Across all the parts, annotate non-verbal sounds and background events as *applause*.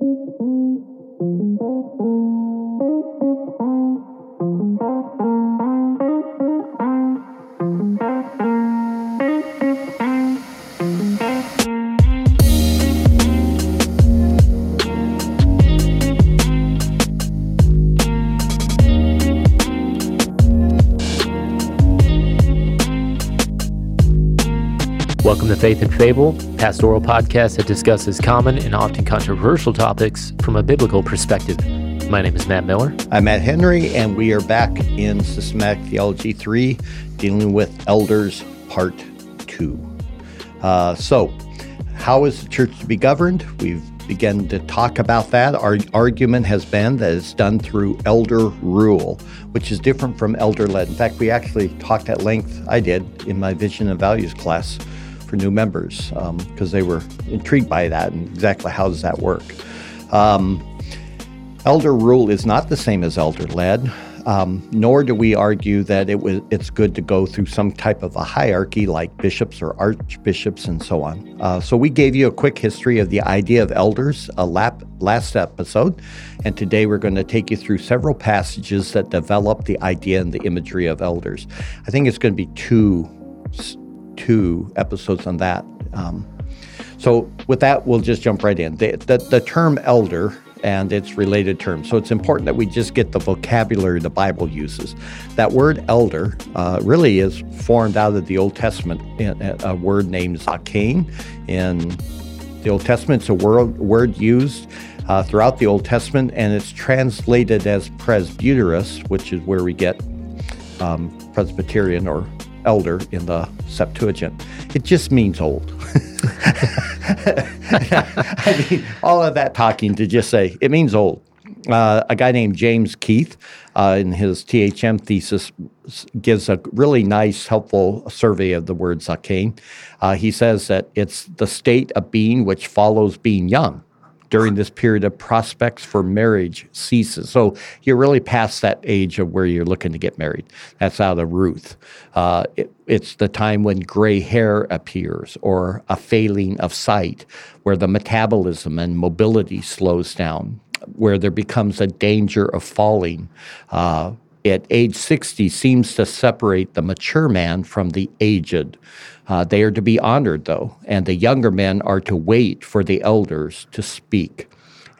Welcome to Faith and Fable, pastoral podcast that discusses common and often controversial topics from a biblical perspective. My name is Matt Miller. I'm Matt Henry, and we are back in Systematic Theology 3, dealing with Elders Part 2. Uh, so, how is the church to be governed? We've begun to talk about that. Our argument has been that it's done through elder rule, which is different from elder led. In fact, we actually talked at length, I did, in my vision and values class for new members because um, they were intrigued by that and exactly how does that work. Um, elder rule is not the same as elder led. Um, nor do we argue that it was, it's good to go through some type of a hierarchy like bishops or archbishops and so on. Uh, so we gave you a quick history of the idea of elders a lap, last episode, and today we're going to take you through several passages that develop the idea and the imagery of elders. I think it's going to be two two episodes on that. Um, so with that, we'll just jump right in. The, the, the, term elder and its related terms. So it's important that we just get the vocabulary the Bible uses. That word elder uh, really is formed out of the Old Testament, a word named zakain. In the Old Testament, it's a word, word used uh, throughout the Old Testament, and it's translated as presbyteros, which is where we get um, Presbyterian or elder in the Septuagint. It just means old. *laughs* I mean, all of that talking to just say it means old. Uh, a guy named James Keith, uh, in his THM thesis, gives a really nice, helpful survey of the word zakain. Uh, he says that it's the state of being which follows being young during this period of prospects for marriage ceases. So you're really past that age of where you're looking to get married. That's out of Ruth. Uh, it, it's the time when gray hair appears or a failing of sight, where the metabolism and mobility slows down, where there becomes a danger of falling. Uh, at age 60 seems to separate the mature man from the aged. Uh, they are to be honored, though, and the younger men are to wait for the elders to speak.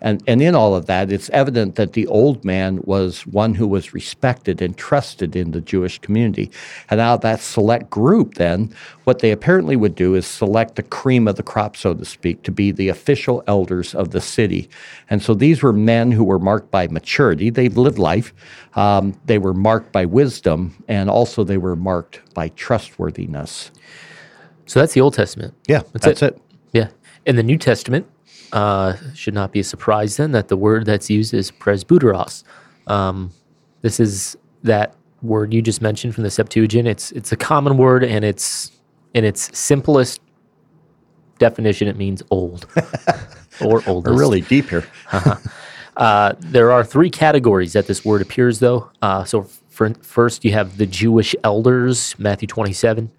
And, and in all of that, it's evident that the old man was one who was respected and trusted in the Jewish community. And out of that select group, then, what they apparently would do is select the cream of the crop, so to speak, to be the official elders of the city. And so these were men who were marked by maturity. They've lived life. Um, they were marked by wisdom, and also they were marked by trustworthiness. So that's the Old Testament. Yeah, that's, that's it. it. Yeah. In the New Testament, uh, should not be a surprise then that the word that's used is presbyteros. Um, this is that word you just mentioned from the Septuagint. It's it's a common word, and it's in its simplest definition, it means old *laughs* or oldest. We're really deep here. *laughs* uh-huh. uh, there are three categories that this word appears, though. Uh, so for, first, you have the Jewish elders, Matthew twenty-seven.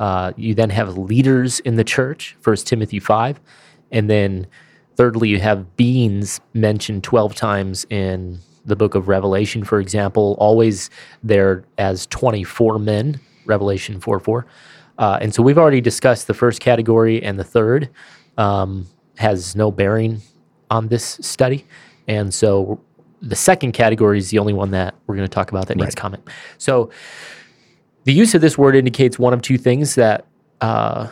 Uh, you then have leaders in the church, First Timothy five, and then Thirdly, you have beings mentioned 12 times in the book of Revelation, for example, always there as 24 men, Revelation 4 4. Uh, and so we've already discussed the first category, and the third um, has no bearing on this study. And so the second category is the only one that we're going to talk about that needs comment. So the use of this word indicates one of two things that uh,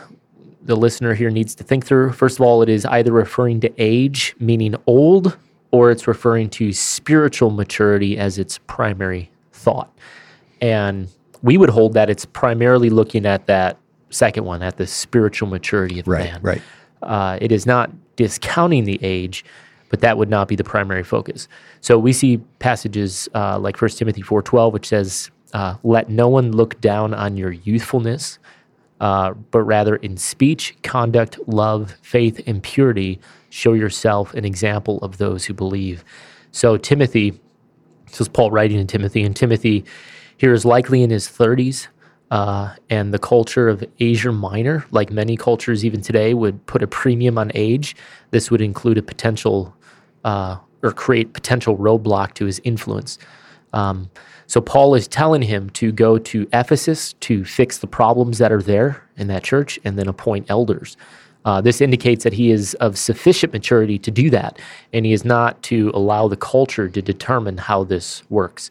the listener here needs to think through. First of all, it is either referring to age, meaning old, or it's referring to spiritual maturity as its primary thought. And we would hold that it's primarily looking at that second one, at the spiritual maturity of right, man. Right. Uh, it is not discounting the age, but that would not be the primary focus. So we see passages uh, like 1 Timothy 4.12, which says, uh, let no one look down on your youthfulness, uh, but rather in speech, conduct, love, faith, and purity, show yourself an example of those who believe. So, Timothy, this is Paul writing in Timothy, and Timothy here is likely in his 30s. Uh, and the culture of Asia Minor, like many cultures even today, would put a premium on age. This would include a potential uh, or create potential roadblock to his influence. Um, so Paul is telling him to go to Ephesus to fix the problems that are there in that church and then appoint elders. Uh, this indicates that he is of sufficient maturity to do that, and he is not to allow the culture to determine how this works.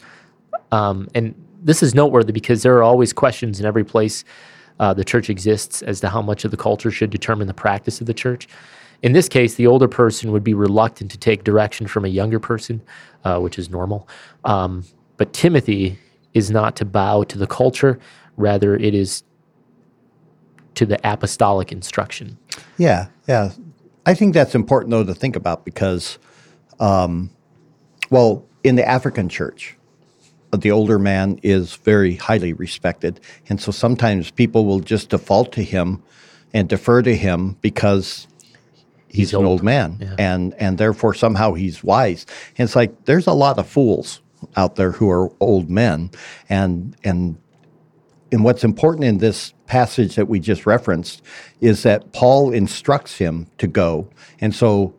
Um, and this is noteworthy because there are always questions in every place uh, the church exists as to how much of the culture should determine the practice of the church. In this case, the older person would be reluctant to take direction from a younger person, uh, which is normal. Um, but Timothy is not to bow to the culture, rather, it is to the apostolic instruction. Yeah, yeah. I think that's important, though, to think about because, um, well, in the African church, the older man is very highly respected. And so sometimes people will just default to him and defer to him because he's, he's an old, old man yeah. and and therefore somehow he's wise. And it's like there's a lot of fools out there who are old men and and and what's important in this passage that we just referenced is that Paul instructs him to go. And so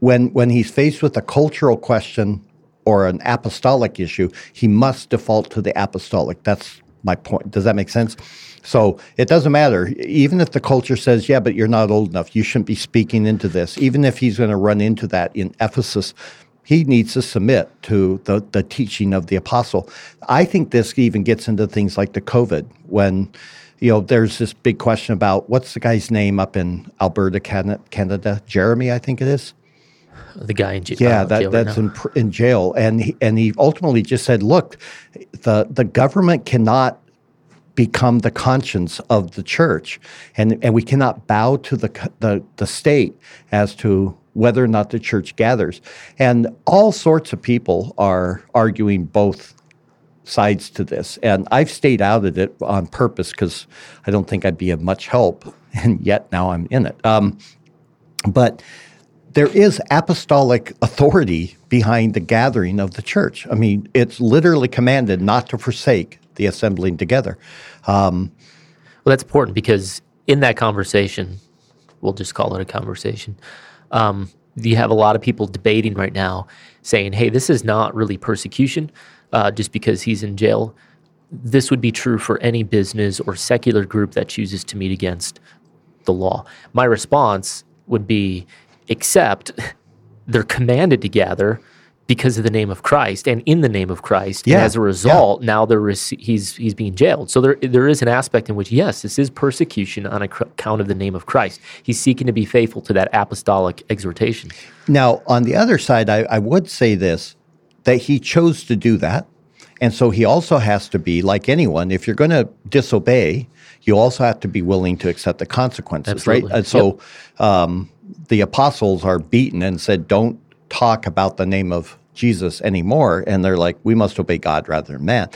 when when he's faced with a cultural question or an apostolic issue, he must default to the apostolic. That's my point. Does that make sense? So it doesn't matter. Even if the culture says, yeah, but you're not old enough, you shouldn't be speaking into this. Even if he's going to run into that in Ephesus, he needs to submit to the, the teaching of the apostle. I think this even gets into things like the COVID when you know, there's this big question about what's the guy's name up in Alberta, Canada? Jeremy, I think it is the guy in jail. Yeah, uh, that, jail that's right in, in jail, and he, and he ultimately just said, "Look, the the government cannot." Become the conscience of the church. And and we cannot bow to the the, the state as to whether or not the church gathers. And all sorts of people are arguing both sides to this. And I've stayed out of it on purpose because I don't think I'd be of much help. *laughs* And yet now I'm in it. Um, but there is apostolic authority behind the gathering of the church. I mean, it's literally commanded not to forsake the assembling together. Um, well, that's important because in that conversation, we'll just call it a conversation. Um, you have a lot of people debating right now saying, hey, this is not really persecution uh, just because he's in jail. This would be true for any business or secular group that chooses to meet against the law. My response would be except *laughs* they're commanded to gather because of the name of Christ and in the name of Christ. Yeah. And as a result, yeah. now there is, he's he's being jailed. So there there is an aspect in which yes, this is persecution on account of the name of Christ. He's seeking to be faithful to that apostolic exhortation. Now, on the other side, I, I would say this that he chose to do that. And so he also has to be like anyone, if you're going to disobey, you also have to be willing to accept the consequences, Absolutely. right? And so yep. um, the apostles are beaten and said, don't talk about the name of Jesus anymore. And they're like, we must obey God rather than man.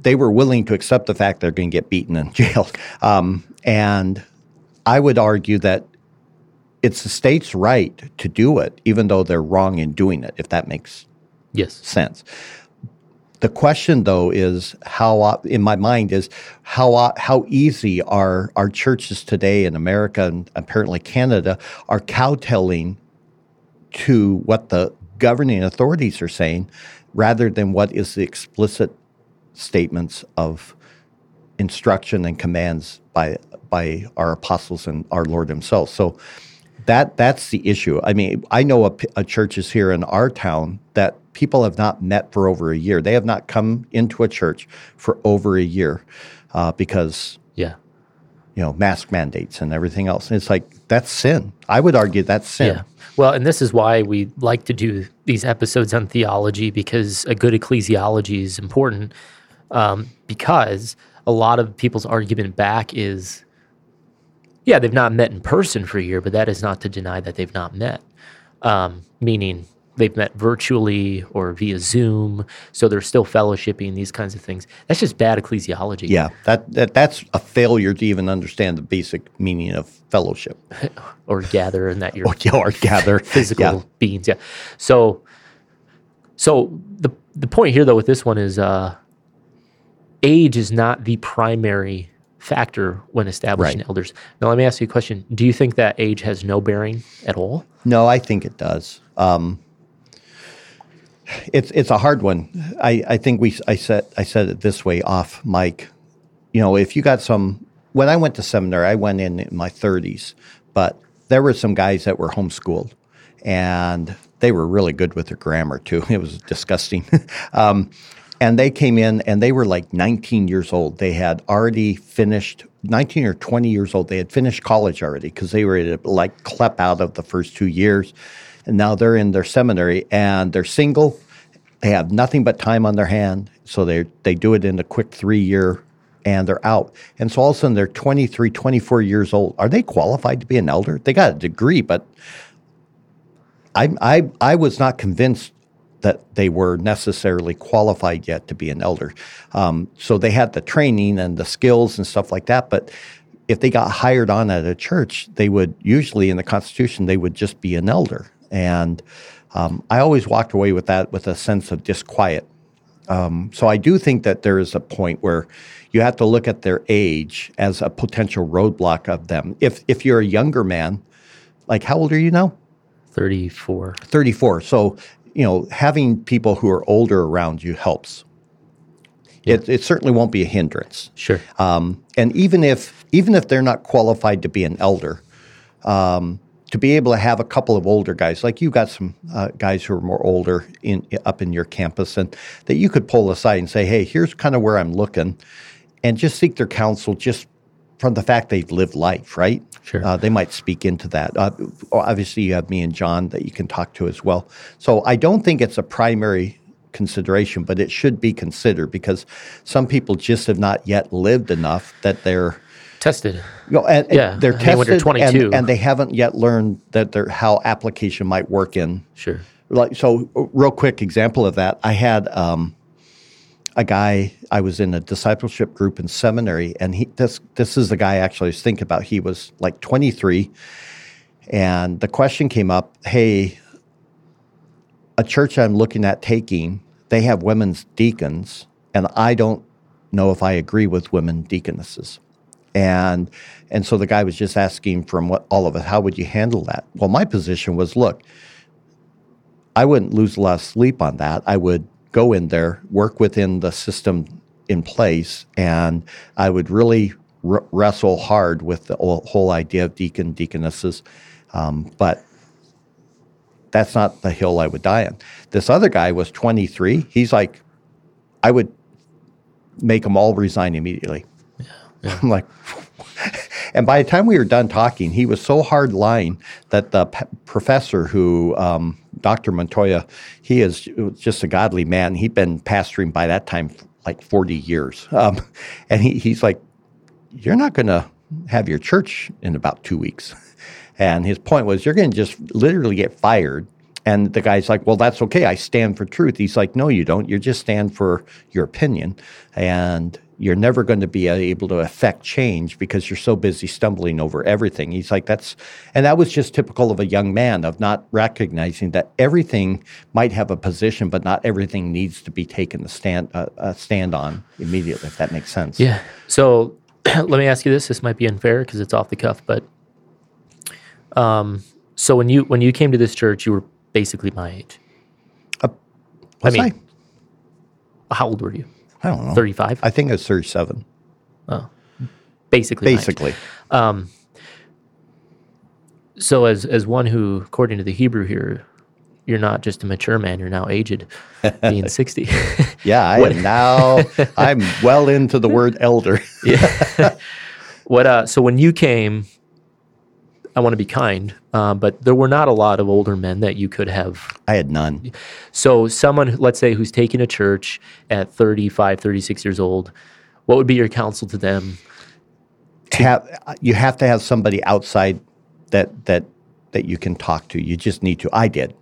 They were willing to accept the fact they're going to get beaten and *laughs* jailed. Um, and I would argue that it's the state's right to do it, even though they're wrong in doing it, if that makes yes. sense. The question, though, is how, in my mind, is how how easy are our churches today in America and apparently Canada are cowtelling to what the governing authorities are saying, rather than what is the explicit statements of instruction and commands by by our apostles and our Lord Himself. So that that's the issue. I mean, I know a, a churches here in our town that people have not met for over a year. They have not come into a church for over a year uh, because you know, mask mandates and everything else. And it's like that's sin. I would argue that's sin. Yeah. Well, and this is why we like to do these episodes on theology because a good ecclesiology is important. Um, because a lot of people's argument back is yeah, they've not met in person for a year, but that is not to deny that they've not met. Um, meaning they've met virtually or via Zoom, so they're still fellowshipping, these kinds of things. That's just bad ecclesiology. Yeah, that, that that's a failure to even understand the basic meaning of fellowship. *laughs* or gather, and that you're *laughs* or, or gather *laughs* physical yeah. beings. Yeah. So, so the the point here though with this one is uh, age is not the primary factor when establishing right. elders. Now, let me ask you a question. Do you think that age has no bearing at all? No, I think it does. Um, It's it's a hard one. I, I think we I said I said it this way off mic. You know, if you got some when I went to seminary, I went in in my 30s, but there were some guys that were homeschooled, and they were really good with their grammar too. *laughs* It was disgusting. *laughs* um, and they came in and they were like 19 years old. They had already finished 19 or 20 years old. They had finished college already because they were like clep out of the first two years, and now they're in their seminary and they're single. They have nothing but time on their hand, so they they do it in a quick three year and they're out. And so all of a sudden they're 23, 24 years old. Are they qualified to be an elder? They got a degree, but I, I, I was not convinced that they were necessarily qualified yet to be an elder. Um, so they had the training and the skills and stuff like that, but if they got hired on at a church, they would usually in the Constitution they would just be an elder. And um, I always walked away with that with a sense of disquiet. Um, so I do think that there is a point where you have to look at their age as a potential roadblock of them. If if you're a younger man, like how old are you now? 34. 34. So, you know, having people who are older around you helps. Yeah. It, it certainly won't be a hindrance. Sure. Um, and even if even if they're not qualified to be an elder, um, to be able to have a couple of older guys, like you got some uh, guys who are more older in up in your campus, and that you could pull aside and say, "Hey, here's kind of where I'm looking," and just seek their counsel, just from the fact they've lived life, right? Sure. Uh, they might speak into that. Uh, obviously, you have me and John that you can talk to as well. So I don't think it's a primary consideration, but it should be considered because some people just have not yet lived enough that they're tested. You know, and, yeah, and they're tested, they're 22. And, and, they haven't yet learned that they're, how application might work in. Sure. Like so, real quick example of that. I had um, a guy I was in a discipleship group in seminary, and he this this is the guy actually I was thinking about. He was like 23, and the question came up: Hey, a church I'm looking at taking, they have women's deacons, and I don't know if I agree with women deaconesses. And and so the guy was just asking from what all of us, how would you handle that? Well, my position was, look, I wouldn't lose a lot of sleep on that. I would go in there, work within the system in place, and I would really r- wrestle hard with the whole idea of deacon, deaconesses. Um, but that's not the hill I would die on. This other guy was 23. He's like, I would make them all resign immediately. Yeah. *laughs* I'm like, *laughs* and by the time we were done talking, he was so hard line that the p- professor who, um, Dr. Montoya, he is just a godly man. He'd been pastoring by that time like 40 years. *laughs* Um, and he, he's like, You're not going to have your church in about two weeks. And his point was, You're going to just literally get fired. And the guy's like, Well, that's okay. I stand for truth. He's like, No, you don't. You just stand for your opinion. And you're never going to be able to affect change because you're so busy stumbling over everything. He's like, that's, and that was just typical of a young man of not recognizing that everything might have a position, but not everything needs to be taken a stand, uh, a stand on immediately, if that makes sense. Yeah. So *clears throat* let me ask you this. This might be unfair because it's off the cuff, but, um, so when you, when you came to this church, you were basically my age. Uh, I mean, I? how old were you? I don't know. 35? I think it's 37. Oh. Basically. Basically. Um, so as as one who, according to the Hebrew here, you're not just a mature man, you're now aged, *laughs* being 60. *laughs* yeah, I am now, I'm well into the word elder. *laughs* yeah. What, uh, so when you came, I want to be kind, uh, but there were not a lot of older men that you could have. I had none. So, someone, let's say, who's taking a church at 35, 36 years old, what would be your counsel to them? To have, you have to have somebody outside that that that you can talk to. You just need to. I did.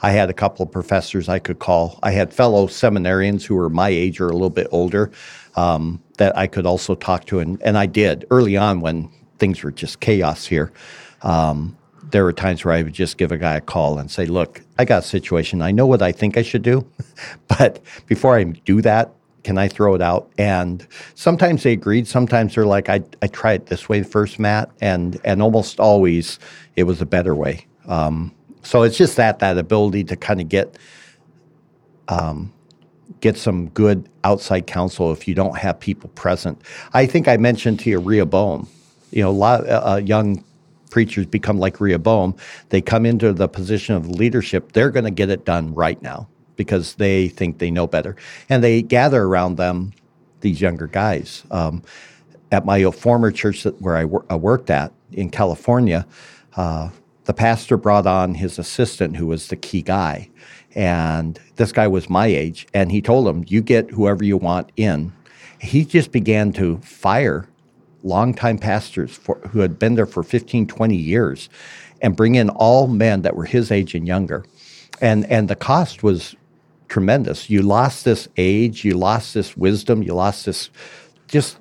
I had a couple of professors I could call. I had fellow seminarians who were my age or a little bit older um, that I could also talk to, and, and I did early on when things were just chaos here. Um, there were times where I would just give a guy a call and say, "Look, I got a situation. I know what I think I should do, *laughs* but before I do that, can I throw it out?" And sometimes they agreed. Sometimes they're like, "I I try it this way first, Matt," and and almost always it was a better way. Um, so it's just that that ability to kind of get um, get some good outside counsel if you don't have people present. I think I mentioned to you Rehoboam. You know, a lot of uh, young preachers become like Rehoboam. They come into the position of leadership. They're going to get it done right now because they think they know better, and they gather around them these younger guys. Um, at my former church that, where I, wor- I, worked at in California, uh, the pastor brought on his assistant, who was the key guy, and this guy was my age, and he told him, "You get whoever you want in." He just began to fire longtime pastors for, who had been there for 15, 20 years and bring in all men that were his age and younger. And, and the cost was tremendous. You lost this age, you lost this wisdom, you lost this just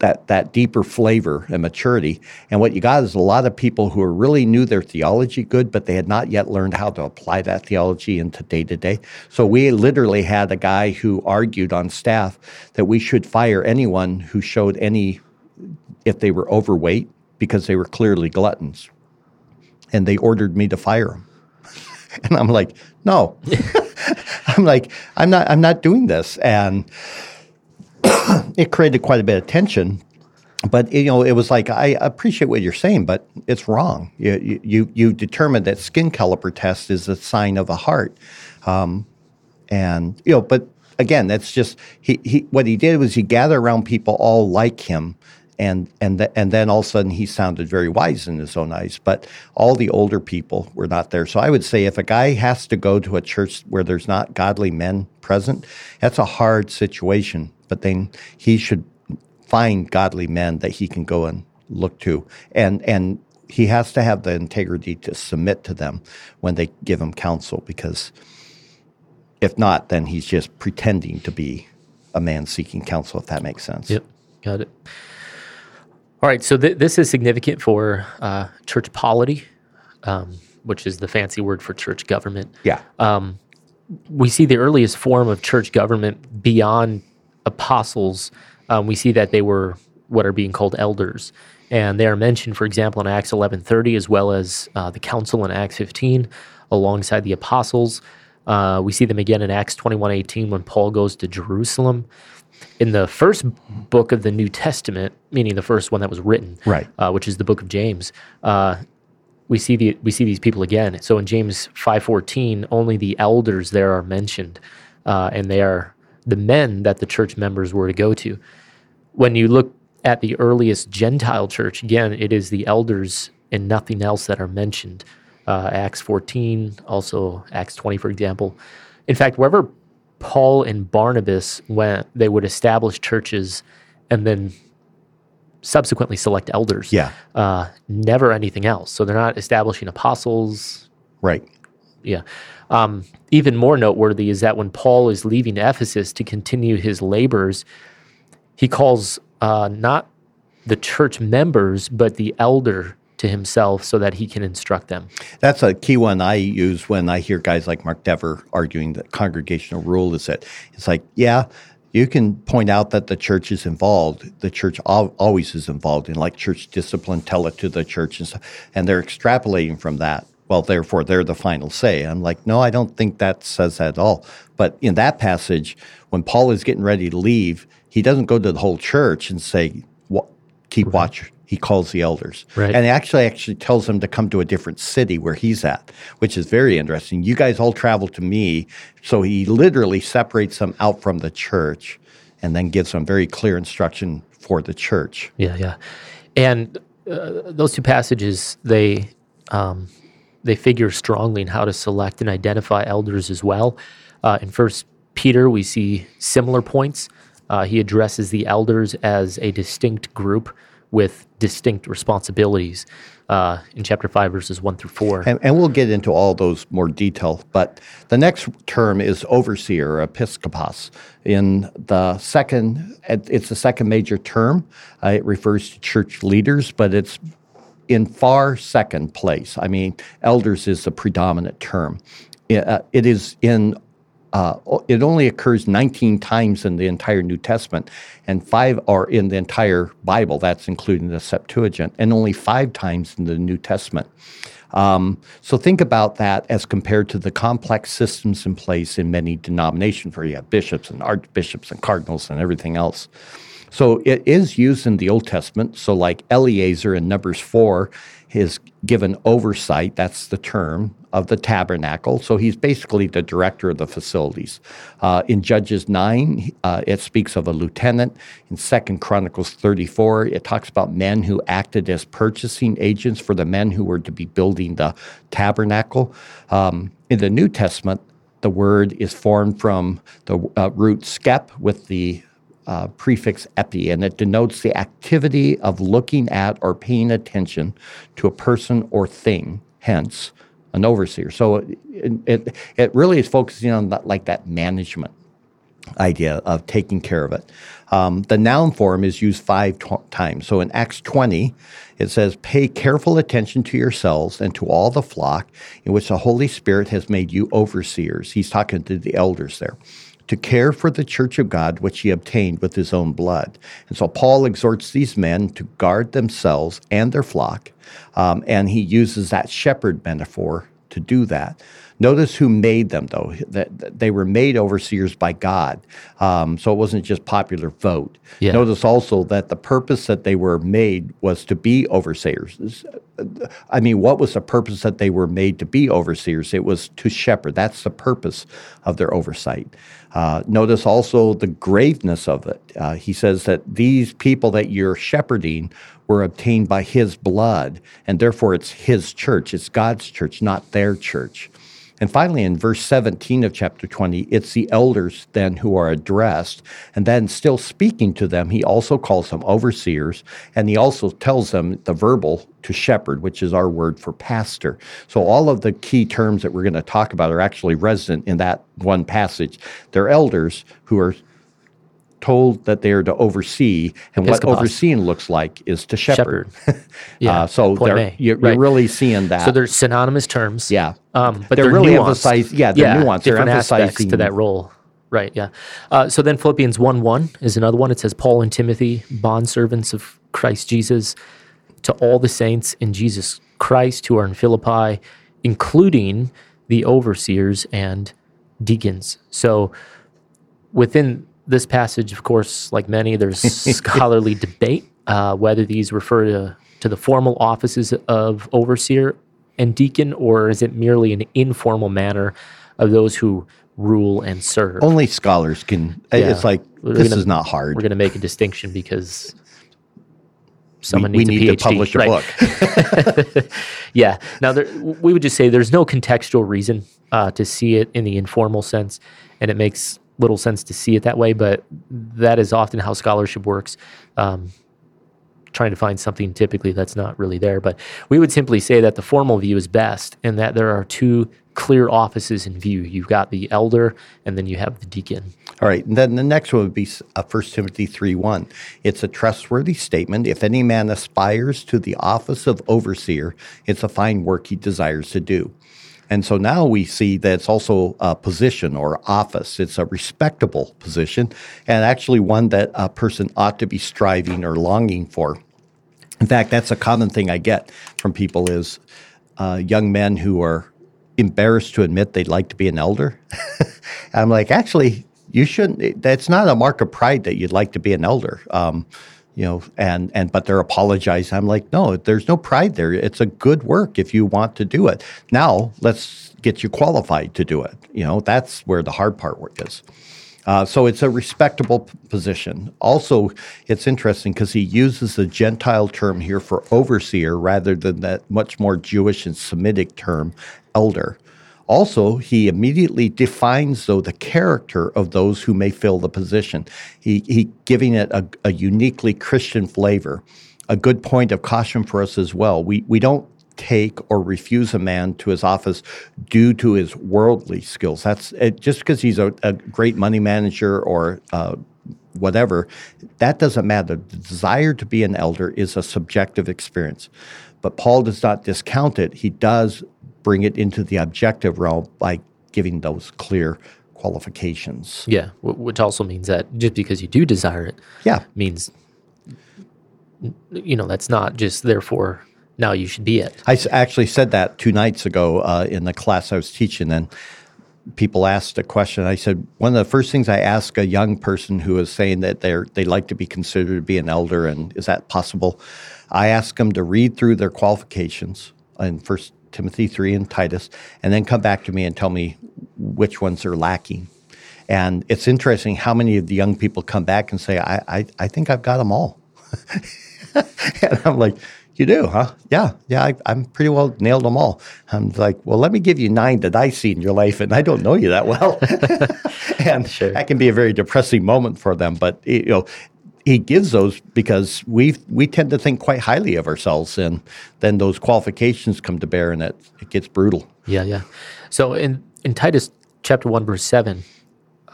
that that deeper flavor and maturity. And what you got is a lot of people who really knew their theology good, but they had not yet learned how to apply that theology into day to day. So we literally had a guy who argued on staff that we should fire anyone who showed any if they were overweight because they were clearly gluttons. And they ordered me to fire them. *laughs* and I'm like, no. *laughs* I'm like, I'm not I'm not doing this. And *clears throat* it created quite a bit of tension. But you know, it was like I appreciate what you're saying, but it's wrong. You you you determined that skin caliper test is a sign of a heart, um, and you know, but again, that's just he, he what he did was he gathered around people all like him, and and th- and then all of a sudden he sounded very wise in his own eyes. But all the older people were not there. So I would say if a guy has to go to a church where there's not godly men present, that's a hard situation but then he should find godly men that he can go and look to. And, and he has to have the integrity to submit to them when they give him counsel because if not, then he's just pretending to be a man seeking counsel, if that makes sense. Yep, got it. All right, so th- this is significant for uh, church polity, um, which is the fancy word for church government. Yeah. Um, we see the earliest form of church government beyond apostles, um, we see that they were what are being called elders. And they are mentioned, for example, in Acts 11.30, as well as uh, the council in Acts 15, alongside the apostles. Uh, we see them again in Acts 21.18 when Paul goes to Jerusalem. In the first book of the New Testament, meaning the first one that was written, right. Uh, which is the book of James, uh, we see the we see these people again. So in James 5:14, only the elders there are mentioned, uh, and they are the men that the church members were to go to. When you look at the earliest Gentile church, again, it is the elders and nothing else that are mentioned. Uh, Acts 14, also Acts 20, for example. In fact, wherever Paul and Barnabas went, they would establish churches and then subsequently select elders. Yeah. Uh, never anything else. So they're not establishing apostles. Right. Yeah. Um, even more noteworthy is that when Paul is leaving Ephesus to continue his labors, he calls uh, not the church members, but the elder to himself so that he can instruct them. That's a key one I use when I hear guys like Mark Dever arguing that congregational rule is that it's like, yeah, you can point out that the church is involved. The church al- always is involved in like church discipline, tell it to the church and stuff. And they're extrapolating from that well, therefore they're the final say. I'm like, no, I don't think that says that at all. But in that passage, when Paul is getting ready to leave, he doesn't go to the whole church and say, keep right. watch. He calls the elders. Right. And actually actually tells them to come to a different city where he's at, which is very interesting. You guys all travel to me. So he literally separates them out from the church and then gives them very clear instruction for the church. Yeah, yeah. And uh, those two passages, they um, they figure strongly in how to select and identify elders as well. Uh, in First Peter, we see similar points. Uh, he addresses the elders as a distinct group with distinct responsibilities uh, in chapter 5, verses 1 through 4. And, and, we'll get into all those more detail. But the next term is overseer, episkopos. In the second, it's the second major term. Uh, it refers to church leaders, but it's in far second place. I mean, elders is the predominant term. uh, it is in uh, it only occurs 19 times in the entire New Testament, and five are in the entire Bible. That's including the Septuagint, and only five times in the New Testament. Um, so think about that as compared to the complex systems in place in many denominations where you have bishops and archbishops and cardinals and everything else. So it is used in the Old Testament. So, like Eleazar in Numbers 4 is given oversight, that's the term, of the tabernacle. So he's basically the director of the facilities. Uh, in Judges 9, uh, it speaks of a lieutenant. In Second Chronicles 34, it talks about men who acted as purchasing agents for the men who were to be building the tabernacle. Um, in the New Testament, the word is formed from the uh, root skep with the uh, prefix epi, and it denotes the activity of looking at or paying attention to a person or thing, hence, an overseer. So it, it, it really is focusing on that, like that management idea of taking care of it. Um, the noun form is used five t- times. So in Acts 20, it says, Pay careful attention to yourselves and to all the flock in which the Holy Spirit has made you overseers. He's talking to the elders there to care for the church of God, which he obtained with his own blood. And so Paul exhorts these men to guard themselves and their flock, um, and he uses that shepherd metaphor to do that. Notice who made them, though. That they were made overseers by God, um, so it wasn't just popular vote. Yeah. Notice also that the purpose that they were made was to be overseers. I mean, what was the purpose that they were made to be overseers? It was to shepherd. That's the purpose of their oversight. Uh, notice also the graveness of it. Uh, he says that these people that you're shepherding were obtained by his blood, and therefore it's his church. It's God's church, not their church. And finally, in verse 17 of chapter 20, it's the elders then who are addressed. And then, still speaking to them, he also calls them overseers. And he also tells them the verbal to shepherd, which is our word for pastor. So, all of the key terms that we're going to talk about are actually resident in that one passage. They're elders who are told that they are to oversee, and Episkopos. what overseeing looks like is to shepherd. shepherd. *laughs* yeah, uh, so you're, you're right. really seeing that. So they're synonymous terms. Yeah, um, but they're, they're really emphasizing. Yeah, they're yeah, nuanced. They're emphasizing to that role. Right. Yeah. Uh, so then Philippians one one is another one. It says Paul and Timothy, bond servants of Christ Jesus, to all the saints in Jesus Christ who are in Philippi, including the overseers and deacons. So within this passage, of course, like many, there's *laughs* scholarly debate uh, whether these refer to, to the formal offices of overseer and deacon, or is it merely an informal manner of those who rule and serve? Only scholars can. Yeah. It's like this gonna, is not hard. We're going to make a distinction because someone we, needs we need to publish a right. book. *laughs* yeah. Now, there, we would just say there's no contextual reason uh, to see it in the informal sense, and it makes little sense to see it that way, but that is often how scholarship works. Um, trying to find something typically that's not really there. But we would simply say that the formal view is best and that there are two clear offices in view. You've got the elder and then you have the deacon. All right. And then the next one would be uh, 1 Timothy 3 1. It's a trustworthy statement. If any man aspires to the office of overseer, it's a fine work he desires to do. And so now we see that it's also a position or office. It's a respectable position and actually one that a person ought to be striving or longing for. In fact, that's a common thing I get from people is uh, young men who are embarrassed to admit they'd like to be an elder. *laughs* I'm like, actually, you shouldn't. That's not a mark of pride that you'd like to be an elder. Um, you know, and and but they're apologizing. I'm like, no, there's no pride there. It's a good work if you want to do it. Now let's get you qualified to do it. You know, that's where the hard part is. Uh, so it's a respectable position. Also, it's interesting because he uses the Gentile term here for overseer rather than that much more Jewish and Semitic term, elder. Also, he immediately defines, though, the character of those who may fill the position. He, he giving it a, a uniquely Christian flavor. A good point of caution for us as well. We, we don't take or refuse a man to his office due to his worldly skills. That's it, just because he's a, a, great money manager or uh, whatever. That doesn't matter. The desire to be an elder is a subjective experience, but Paul does not discount it. He does bring it into the objective realm by giving those clear qualifications. Yeah, which also means that just because you do desire it, yeah, means you know that's not just therefore now you should be it. I actually said that two nights ago uh, in the class I was teaching, and people asked a question. I said one of the first things I ask a young person who is saying that they're they like to be considered to be an elder, and is that possible? I ask them to read through their qualifications in First Timothy three and Titus, and then come back to me and tell me which ones are lacking. And it's interesting how many of the young people come back and say, "I I, I think I've got them all." *laughs* and I'm like, you do, huh? Yeah, yeah, I, I'm pretty well nailed them all. I'm like, well, let me give you nine that I see in your life, and I don't know you that well. *laughs* and that can be a very depressing moment for them. But you know, he gives those because we we tend to think quite highly of ourselves, and then those qualifications come to bear, and it, it gets brutal. Yeah, yeah. So in in Titus chapter one verse seven,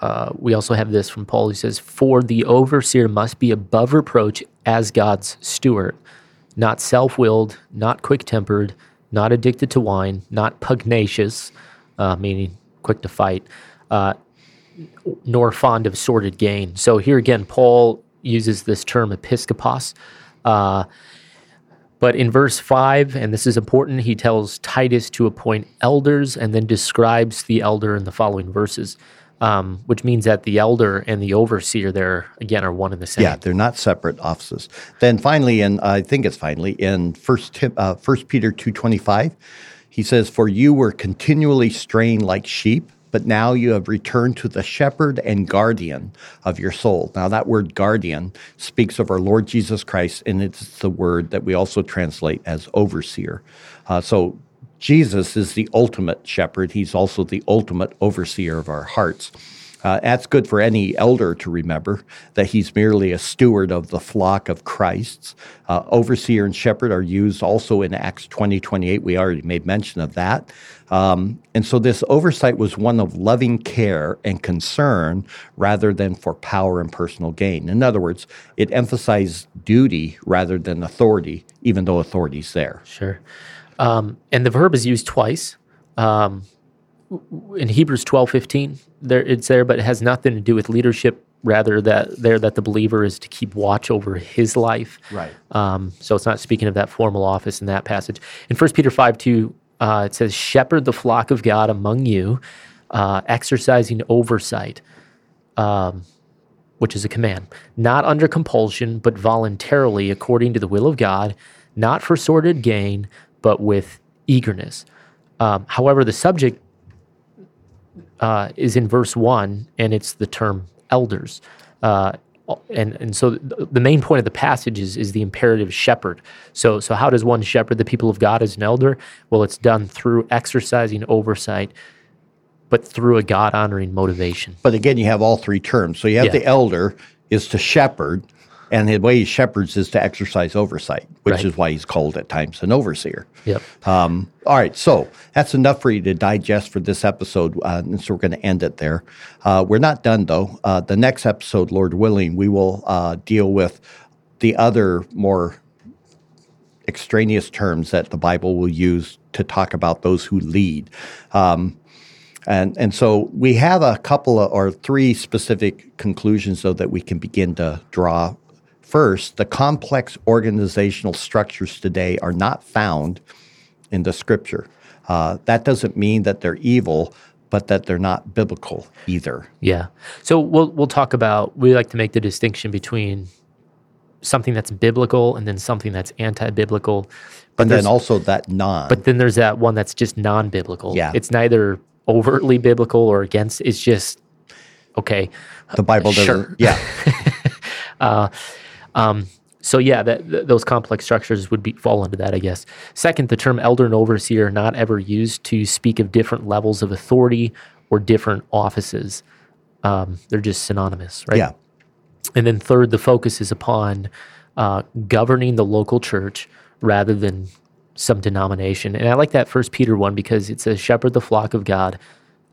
uh, we also have this from Paul. He says, "For the overseer must be above reproach as God's steward, not self-willed, not quick-tempered, not addicted to wine, not pugnacious, uh, meaning quick to fight, uh, nor fond of sordid gain." So here again, Paul uses this term episkopos. Uh, but in verse 5, and this is important, he tells Titus to appoint elders and then describes the elder in the following verses, um, which means that the elder and the overseer there, again, are one and the same. Yeah, they're not separate offices. Then finally, and I think it's finally in First uh, First Peter two twenty five, he says, "For you were continually straying like sheep." But now you have returned to the shepherd and guardian of your soul. Now, that word guardian speaks of our Lord Jesus Christ, and it's the word that we also translate as overseer. Uh, so, Jesus is the ultimate shepherd. He's also the ultimate overseer of our hearts. Uh, that's good for any elder to remember that he's merely a steward of the flock of Christ's. Uh, overseer and shepherd are used also in Acts 20 28. We already made mention of that. Um, and so this oversight was one of loving care and concern rather than for power and personal gain. In other words, it emphasized duty rather than authority, even though authority's there. Sure. Um, and the verb is used twice. Um, in Hebrews twelve fifteen, there it's there, but it has nothing to do with leadership. Rather, that there that the believer is to keep watch over his life. Right. Um, so it's not speaking of that formal office in that passage. In First Peter five two, uh, it says, "Shepherd the flock of God among you, uh, exercising oversight." Um, which is a command, not under compulsion, but voluntarily, according to the will of God, not for sordid gain, but with eagerness. Um, however, the subject uh, is in verse one, and it's the term elders. Uh, and and so the, main point of the passage is, is the imperative shepherd. So so how does one shepherd the people of God as an elder? Well, it's done through exercising oversight, but through a God honoring motivation. But again, you have all three terms. So you have Yeah. the elder is to shepherd, and the way he shepherds is to exercise oversight, which Right. is why he's called at times an overseer. Yep. Um, all right, so that's enough for you to digest for this episode, uh, and so we're going to end it there. Uh, we're not done though. Uh, the next episode, Lord willing, we will uh, deal with the other more extraneous terms that the Bible will use to talk about those who lead. Um, and, and so we have a couple of, or three specific conclusions, though, that we can begin to draw. First, the complex organizational structures today are not found in the scripture. Uh, that doesn't mean that they're evil, but that they're not biblical either. Yeah. So we'll we'll talk about we like to make the distinction between something that's biblical and then something that's anti-biblical. But And then also that non. but then there's that one that's just non-biblical. Yeah. It's neither overtly biblical or against it's just okay. the Bible doesn't. sure. Yeah. *laughs* So yeah, that th- those complex structures would be fall into that, I guess. Second, the term elder and overseer are not ever used to speak of different levels of authority or different offices. Um, they're just synonymous, right? Yeah. And then third, the focus is upon uh, governing the local church rather than some denomination. And I like that First Peter one because it says, "Shepherd the flock of God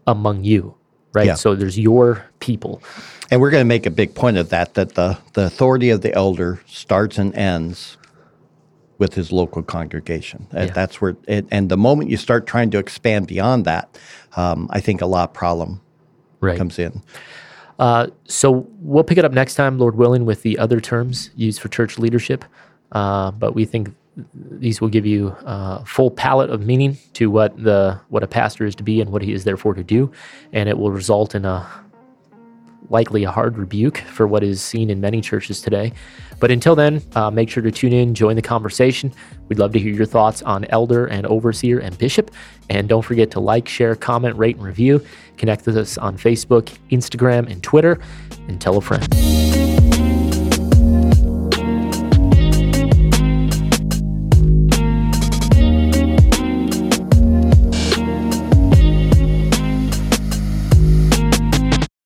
among you." Right. Yeah. So there's your people. And we're going to make a big point of that, that the, the authority of the elder starts and ends with his local congregation. And Yeah. That's where, it, and the moment you start trying to expand beyond that, um, I think a lot of problem Right. comes in. Uh, so we'll pick it up next time, Lord willing, with the other terms used for church leadership. Uh, but we think these will give you a full palette of meaning to what the what a pastor is to be and what he is therefore to do, and it will result in a likely a hard rebuke for what is seen in many churches today. But until then, uh, make sure to tune in, join the conversation. We'd love to hear your thoughts on elder and overseer and bishop. And don't forget to like, share, comment, rate, and review. Connect with us on Facebook, Instagram, and Twitter, and tell a friend.